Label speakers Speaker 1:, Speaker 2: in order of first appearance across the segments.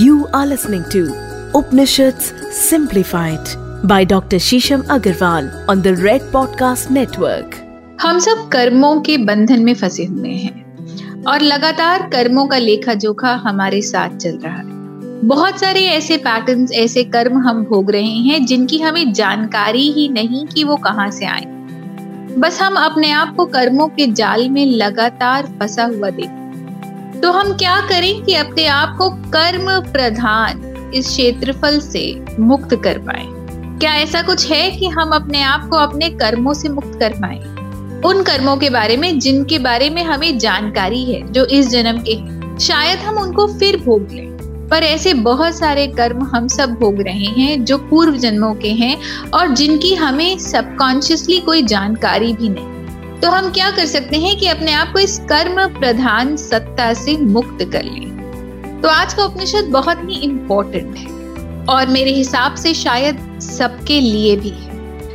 Speaker 1: You are listening to Upanishads Simplified by Dr. Shisham Agarwal on the Red Podcast Network.
Speaker 2: हम सब कर्मों के बंधन में फंसे हुए हैं और लगातार कर्मों का लेखा जोखा हमारे साथ चल रहा है बहुत सारे ऐसे पैटर्न्स ऐसे कर्म हम भोग रहे हैं जिनकी हमें जानकारी ही नहीं कि वो कहाँ से आए बस हम अपने आप को कर्मों के जाल में लगातार फंसा हुआ देखते तो हम क्या करें कि अपने आप को कर्म प्रधान इस क्षेत्रफल से मुक्त कर पाए? क्या ऐसा कुछ है कि हम अपने आप को अपने कर्मों से मुक्त कर पाए? उन कर्मों के बारे में, जिनके बारे में हमें जानकारी है, जो इस जन्म के शायद हम उनको फिर भोग लें। पर ऐसे बहुत सारे कर्म हम सब भोग रहे हैं, जो पूर्व जन्मों के हैं और जिनकी हमें सबकॉन्शियसली कोई जानकारी भी नहीं। तो हम क्या कर सकते हैं कि अपने आप को इस कर्म प्रधान सत्ता से मुक्त कर लें। तो आज का उपनिषद बहुत ही इम्पोर्टेंट है और मेरे हिसाब से शायद सबके लिए भी है,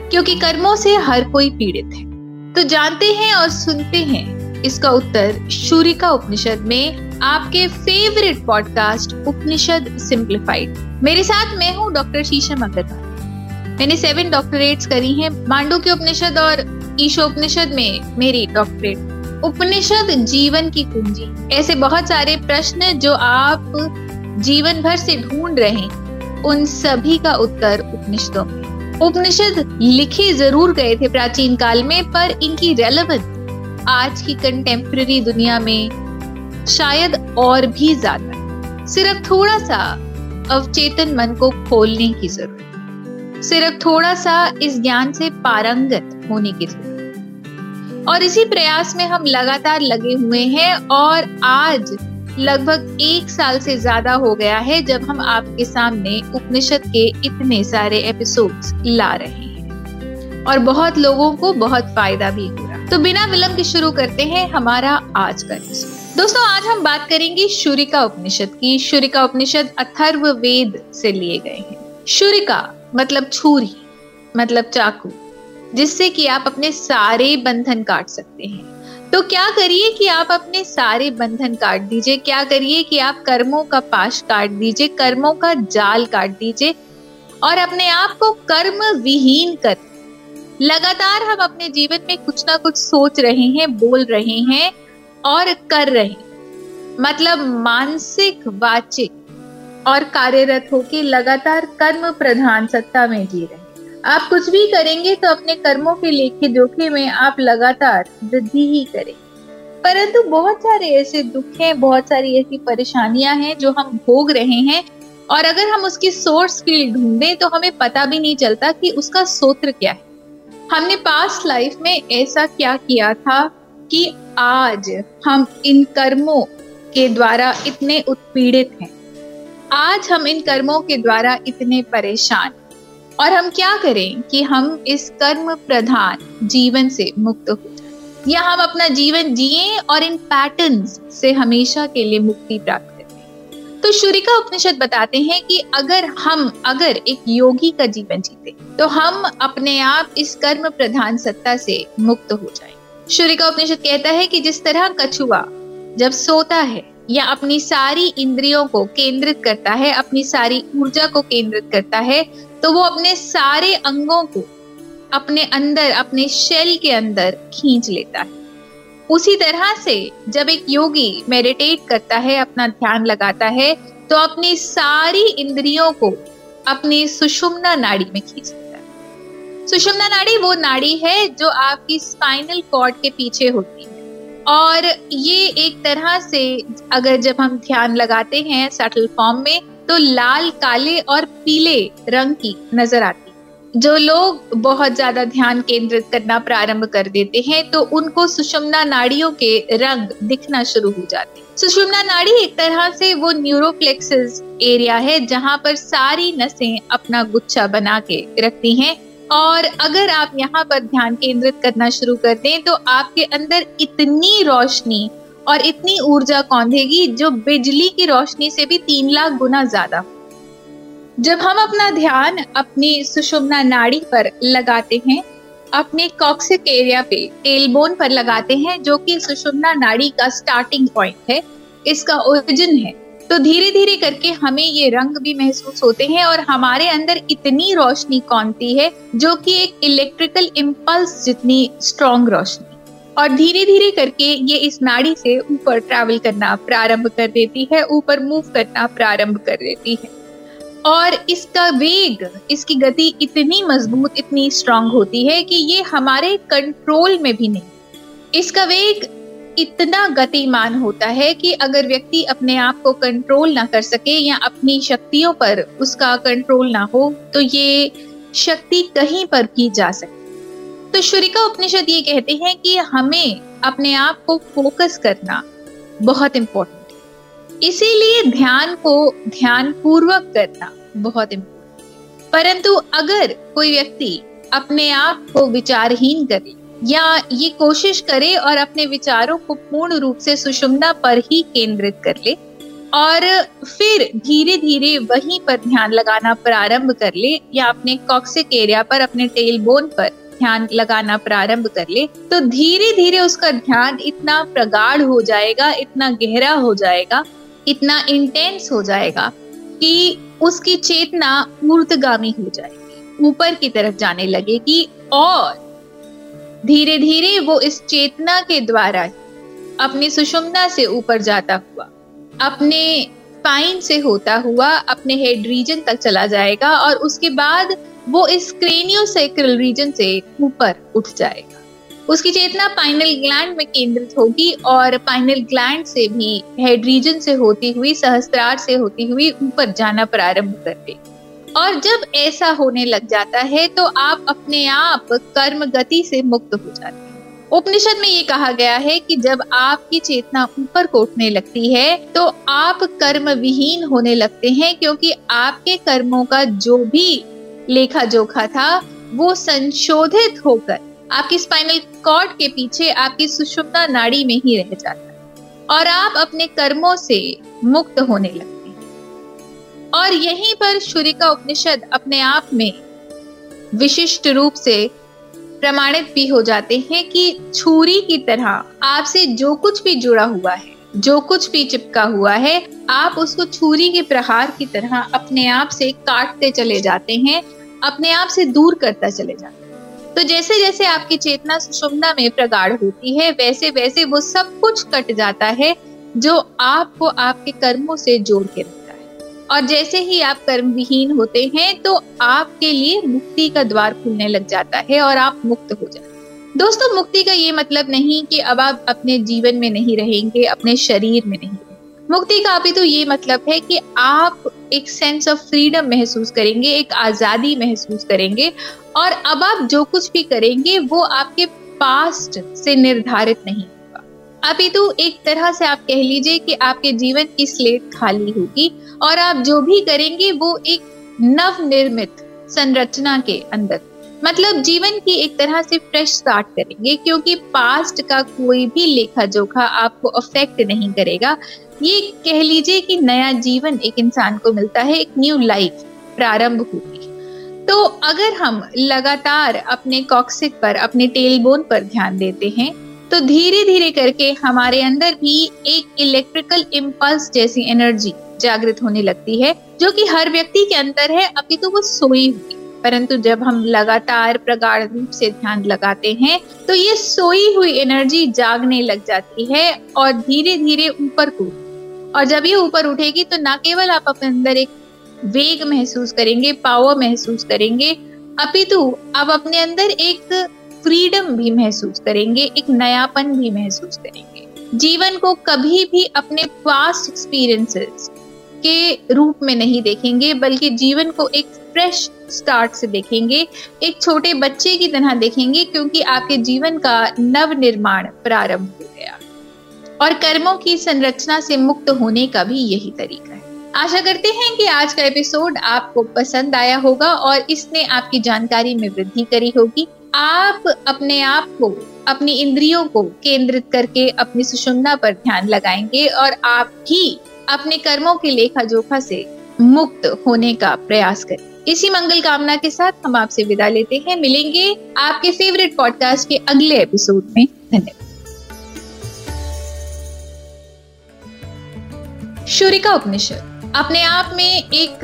Speaker 2: क्योंकि कर्मों से हर कोई पीड़ित है। तो जानते हैं और सुनते हैं इसका उत्तर शूरिका उपनिषद में आपके फेवरेट पॉडकास्ट उपनिषद सिंप्लीफाइड मेरे साथ मैं हूँ डॉक्टर शीशम अग्रवाल। मैंने सेवन डॉक्टरेट्स करी हैं, मांडू के उपनिषद और ईशोपनिषद में मेरी डॉक्टरेट उपनिषद जीवन की कुंजी। ऐसे बहुत सारे प्रश्न जो आप जीवन भर से ढूंढ रहे हैं। उन सभी का उत्तर उपनिषदों में। उपनिषद लिखे ज़रूर गए थे प्राचीन काल में, पर इनकी रेलेवेंस आज की कंटेम्प्रेरी दुनिया में शायद और भी ज़्यादा। सिर्फ़ थोड़ा सा अवचेतन मन को खोलने की ज़रूरत। सिर्फ़ थोड़ा सा इस ज्ञान से पारंगत होने की ज़रूरत और इसी प्रयास में हम लगातार लगे हुए हैं और आज लगभग एक साल से ज़्यादा हो गया है जब हम आपके सामने उपनिषद के इतने सारे एपिसोड्स ला रहे हैं। और बहुत लोगों को बहुत फ़ायदा भी हो रहा तो बिना विलंब के शुरू करते हैं हमारा आज का एपिसोड दोस्तों, आज हम बात करेंगे शुरिका उपनिषद की। शुरिका उपनिषद अथर्व वेद से लिए गए हैं। शुरिका मतलब छुरी मतलब चाकू। जिससे कि आप अपने सारे बंधन काट सकते हैं। तो क्या करिए कि आप अपने सारे बंधन काट दीजिए? क्या करिए कि आप कर्मों का पाश काट दीजिए, कर्मों का जाल काट दीजिए और अपने आप को कर्म विहीन कर। लगातार हम अपने जीवन में कुछ ना कुछ सोच रहे हैं, बोल रहे हैं और कर रहे हैं। मतलब मानसिक, वाचिक और कार्यरत होकर लगातार कर्म प्रधान सत्ता में जी रहे आप कुछ भी करेंगे तो अपने कर्मों के लेखे जोखे में आप लगातार वृद्धि ही करें परंतु बहुत सारे ऐसे दुख हैं, बहुत सारी ऐसी परेशानियाँ हैं जो हम भोग रहे हैं और अगर हम उसकी सोर्स फ़ील्ड ढूंढें तो हमें पता भी नहीं चलता कि उसका सोत्र क्या है। हमने पास्ट लाइफ में ऐसा क्या किया था कि आज हम इन कर्मों के द्वारा इतने उत्पीड़ित हैं। आज हम इन कर्मों के द्वारा इतने परेशान और हम क्या करें कि हम इस कर्म प्रधान जीवन से मुक्त हो। या हम अपना जीवन जिए और इन पैटर्न्स से हमेशा के लिए मुक्ति प्राप्त करें। तो शुरिका उपनिषद बताते हैं कि अगर हम, अगर एक योगी का जीवन जीते तो हम अपने आप इस कर्म प्रधान सत्ता से मुक्त हो जाए। सूर्य का उपनिषद कहता है कि जिस तरह कछुआ जब सोता है या अपनी सारी इंद्रियों को केंद्रित करता है, अपनी सारी ऊर्जा को केंद्रित करता है तो वो अपने सारे अंगों को अपने अंदर, अपने शेल के अंदर खींच लेता है। उसी तरह से जब एक योगी मेडिटेट करता है, अपना ध्यान लगाता है तो अपनी सारी इंद्रियों को अपनी सुषुम्ना नाड़ी में खींचता सुषुम्ना नाड़ी वो नाड़ी है जो आपकी स्पाइनल कॉर्ड के पीछे होती है। और ये एक तरह से अगर जब हम ध्यान लगाते हैं सटल फॉर्म में तो लाल, काले और पीले रंग की नज़र आती जो लोग बहुत ज़्यादा ध्यान केंद्रित करना प्रारंभ कर देते हैं तो उनको सुषुम्ना नाड़ियों के रंग दिखना शुरू हो जाते हैं। सुषुम्ना नाड़ी एक तरह से वो न्यूरोप्लेक्सिस एरिया है, जहाँ पर सारी नसें अपना गुच्छा बना के रखती हैं। और अगर आप यहाँ पर ध्यान केंद्रित करना शुरू कर दें तो आपके अंदर इतनी रोशनी और इतनी ऊर्जा कौंधेगी जो बिजली की रोशनी से भी तीन लाख गुना ज़्यादा? जब हम अपना ध्यान अपनी सुषुम्ना नाड़ी पर लगाते हैं, अपने कॉक्सिक एरिया पे टेलबोन पर लगाते हैं, जो कि सुषुम्ना नाड़ी का स्टार्टिंग पॉइंट है, इसका ओरिजिन है तो धीरे धीरे करके हमें ये रंग भी महसूस होते हैं और हमारे अंदर इतनी रोशनी कौनती है, जो कि एक इलेक्ट्रिकल इम्पल्स जितनी स्ट्रॉन्ग रोशनी और धीरे धीरे करके ये इस नाड़ी से ऊपर ट्रैवल करना प्रारंभ कर देती है, ऊपर मूव करना प्रारंभ कर देती है। और इसका वेग, इसकी गति इतनी मज़बूत, इतनी स्ट्रांग होती है कि ये हमारे कंट्रोल में भी नहीं। इसका वेग इतना गतिमान होता है कि अगर व्यक्ति अपने आप को कंट्रोल ना कर सके या अपनी शक्तियों पर उसका कंट्रोल ना हो तो ये शक्ति कहीं पर भी जा सकती तो शुरिका उपनिषद ये कहते हैं कि हमें अपने आप को फोकस करना बहुत इम्पोर्टेंट इसीलिए ध्यान को ध्यान पूर्वक करना बहुत इम्पोर्टेंट परंतु अगर कोई व्यक्ति अपने आप को विचारहीन करे या ये कोशिश करे और अपने विचारों को पूर्ण रूप से सुषुम्ना पर ही केंद्रित कर ले और फिर धीरे धीरे वहीं पर ध्यान लगाना प्रारंभ कर ले या अपने कॉक्सिक एरिया पर, अपने टेल बोन पर ध्यान लगाना प्रारंभ कर ले तो धीरे धीरे उसका ध्यान इतना प्रगाढ़ हो जाएगा, इतना गहरा हो जाएगा, इतना इंटेंस हो जाएगा कि उसकी चेतना ऊर्दगामी हो जाएगी, ऊपर की तरफ़ जाने लगेगी और धीरे धीरे वो इस चेतना के द्वारा अपनी सुषुम्ना से ऊपर जाता हुआ, अपने स्पाइन से होता हुआ, अपने हेड रीजन तक चला जाएगा और उसके बाद वो इस क्रेनियोसेक्रल रीजन से ऊपर उठ जाएगा। उसकी चेतना पाइनल ग्लैंड में केंद्रित होगी और पाइनल ग्लैंड से भी हेड रीजन से होती हुई, सहस्त्रार से होती हुई ऊपर जाना प्रारंभ कर देगी और जब ऐसा होने लग जाता है तो आप अपने आप कर्म गति से मुक्त हो जाते हैं। उपनिषद में ये कहा गया है कि जब आपकी चेतना ऊपर को उठने लगती है तो आप कर्म विहीन होने लगते हैं, क्योंकि आपके कर्मों का जो भी लेखा जोखा था, वो संशोधित होकर आपकी स्पाइनल कॉर्ड के पीछे आपकी सुषुम्ना नाड़ी में ही रह जाता है और आप अपने कर्मों से मुक्त होने लगते हैं। और यहीं पर शुरिका उपनिषद अपने आप में विशिष्ट रूप से प्रमाणित भी हो जाते हैं कि छुरी की तरह आपसे जो कुछ भी जुड़ा हुआ है, जो कुछ भी चिपका हुआ है, आप उसको छुरी के प्रहार की तरह अपने आप से काटते चले जाते हैं अपने आप से दूर करता चले जाता है। तो जैसे जैसे आपकी चेतना सुषुम्ना में प्रगाढ़ होती है वैसे वैसे वो सब कुछ कट जाता है, जो आपको आपके कर्मों से जोड़ के रखता है। और जैसे ही आप कर्म विहीन होते हैं तो आपके लिए मुक्ति का द्वार खुलने लग जाता है और आप मुक्त हो जाते दोस्तों, मुक्ति का ये मतलब नहीं कि अब आप अपने जीवन में नहीं रहेंगे, अपने शरीर में नहीं मुक्ति का अभी तो ये मतलब है कि आप एक सेंस ऑफ़ फ्रीडम महसूस करेंगे, एक आज़ादी महसूस करेंगे और अब आप जो कुछ भी करेंगे, वो आपके पास्ट से निर्धारित नहीं होगा। अभी तो एक तरह से आप कह लीजिए कि आपके जीवन की स्लेट खाली होगी और आप जो भी करेंगे, वो एक नव निर्मित संरचना के अंदर। मतलब जीवन की एक तरह से फ्रेश स्टार्ट करेंगे, क्योंकि पास्ट का कोई भी लेखा जोखा आपको अफेक्ट नहीं करेगा। ये कह लीजिए कि नया जीवन एक इंसान को मिलता है, एक न्यू लाइफ प्रारंभ होती है तो अगर हम लगातार अपने कॉक्सिक पर, अपने टेल बोन पर ध्यान देते हैं तो धीरे धीरे करके हमारे अंदर भी एक इलेक्ट्रिकल इम्पल्स जैसी एनर्जी जागृत होने लगती है, जो कि हर व्यक्ति के अंदर है, अभी तो वो सोई हुई। परंतु जब हम लगातार प्रगाढ़ रूप से ध्यान लगाते हैं तो ये सोई हुई एनर्जी जागने लग जाती है और धीरे धीरे ऊपर को और जब ये ऊपर उठेगी तो ना केवल आप अपने अंदर एक वेग महसूस करेंगे पावर महसूस करेंगे, अपितु आप अपने अंदर एक फ्रीडम भी महसूस करेंगे, एक नयापन भी महसूस करेंगे। जीवन को कभी भी अपने पास्ट एक्सपीरियंसेस के रूप में नहीं देखेंगे, बल्कि जीवन को एक फ्रेश स्टार्ट से देखेंगे, एक छोटे बच्चे की तरह देखेंगे, क्योंकि आपके जीवन का नव निर्माण प्रारंभ हो गया। और कर्मों की संरचना से मुक्त होने का भी यही तरीका है। आशा करते हैं कि आज का एपिसोड आपको पसंद आया होगा और इसने आपकी जानकारी में वृद्धि करी होगी। आप अपने आप को, अपनी इंद्रियों को केंद्रित करके अपनी सुषुम्ना पर ध्यान लगाएँगे और आप भी अपने कर्मों के लेखा जोखा से मुक्त होने का प्रयास करें। इसी मंगल कामना के साथ हम आपसे विदा लेते हैं। मिलेंगे आपके फेवरेट पॉडकास्ट के अगले एपिसोड में। धन्यवाद। शुरिका उपनिषद। अपने आप में एक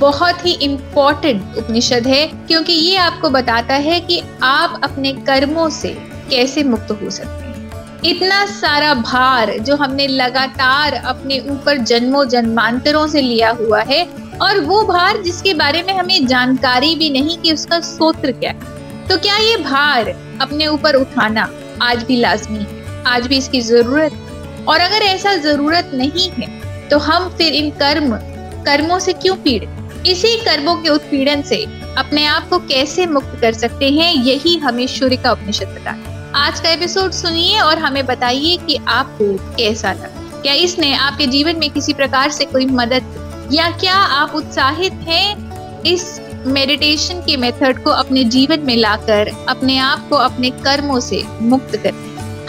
Speaker 2: बहुत ही इम्पोर्टेंट उपनिषद है, क्योंकि ये आपको बताता है कि आप अपने कर्मों से कैसे मुक्त हो सकते हैं। इतना सारा भार जो हमने लगातार अपने ऊपर जन्मों, जन्मांतरों से लिया हुआ है, और वो भार जिसके बारे में हमें जानकारी भी नहीं कि उसका सूत्र क्या है। तो क्या ये भार अपने ऊपर उठाना आज भी लाजमी है? आज भी इसकी ज़रूरत और अगर ऐसा ज़रूरत नहीं है तो हम फिर इन कर्म, कर्मों से क्यों पीड़ित? इसी कर्मों के उत्पीड़न से अपने आप को कैसे मुक्त कर सकते हैं, यही हमें सूर्य का उपनिषद बताता आज का एपिसोड सुनिए और हमें बताइए कि आपको कैसा लगा। क्या इसने आपके जीवन में किसी प्रकार से कोई मदद या क्या आप उत्साहित हैं इस मेडिटेशन के मेथड को अपने जीवन में लाकर अपने आप को अपने कर्मों से मुक्त कर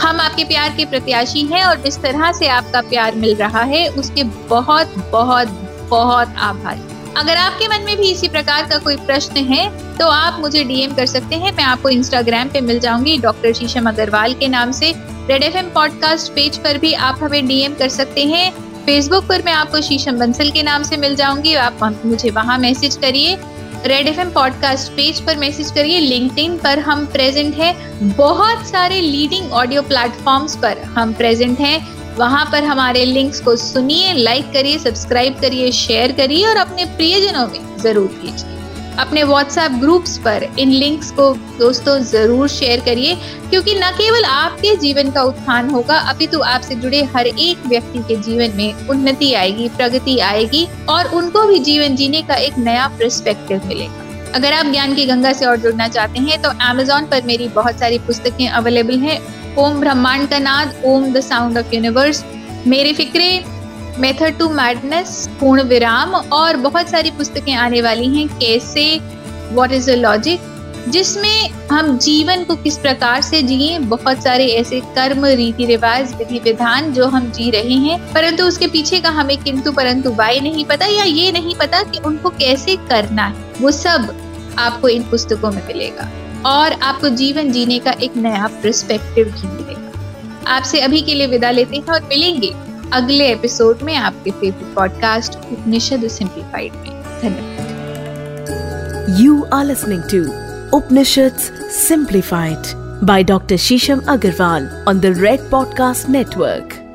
Speaker 2: हम आपके प्यार के प्रत्याशी हैं और जिस तरह से आपका प्यार मिल रहा है, उसके बहुत बहुत बहुत आभारी। अगर आपके मन में भी इसी प्रकार का कोई प्रश्न है तो आप मुझे डीएम कर सकते हैं। मैं आपको इंस्टाग्राम पे मिल जाऊँगी, डॉक्टर शीशम अग्रवाल के नाम से। रेड एफएम पॉडकास्ट पेज पर भी आप हमें डीएम कर सकते हैं। फेसबुक पर मैं आपको शीशम बंसल के नाम से मिल जाऊँगी। आप मुझे वहाँ मैसेज करिए। रेड एफ़ पॉडकास्ट पेज पर मैसेज करिए। लिंक्डइन पर हम प्रेजेंट हैं। बहुत सारे लीडिंग ऑडियो प्लेटफॉर्म्स पर हम प्रेजेंट हैं। वहाँ पर हमारे लिंक्स को सुनिए लाइक करिए सब्सक्राइब करिए शेयर करिए और अपने प्रियजनों में ज़रूर भेजिए अपने व्हाट्सएप ग्रुप्स पर। इन लिंक्स को दोस्तों ज़रूर शेयर करिए, क्योंकि न केवल आपके जीवन का उत्थान होगा अपितु आपसे जुड़े हर एक व्यक्ति के जीवन में उन्नति आएगी, प्रगति आएगी, और उनको भी जीवन जीने का एक नया परस्पेक्टिव मिलेगा। अगर आप ज्ञान की गंगा से और जुड़ना चाहते हैं तो अमेजोन पर मेरी बहुत सारी पुस्तकें अवेलेबल हैं। ओम ब्रह्मांड का नाद, Om the sound of universe मेरे फिक्रे मेथड टू मैडनेस, पूर्ण विराम और बहुत सारी पुस्तकें आने वाली हैं, कैसे व्हाट इज़ अ लॉजिक जिसमें हम जीवन को किस प्रकार से जिए, बहुत सारे ऐसे कर्म, रीति रिवाज, विधि विधान जो हम जी रहे हैं, परंतु उसके पीछे का हमें किंतु परंतु वाई नहीं पता या ये नहीं पता कि उनको कैसे करना है। वो सब आपको इन पुस्तकों में मिलेगा और आपको जीवन जीने का एक नया प्रस्पेक्टिव भी मिलेगा। आपसे अभी के लिए विदा लेते हैं और मिलेंगे। अगले एपिसोड में आपके फेवरेट पॉडकास्ट उपनिषद सिंप्लीफाइड में धन्यवाद
Speaker 1: you are listening to Upanishad simplified by doctor Shisham Agarwal on the red podcast Network.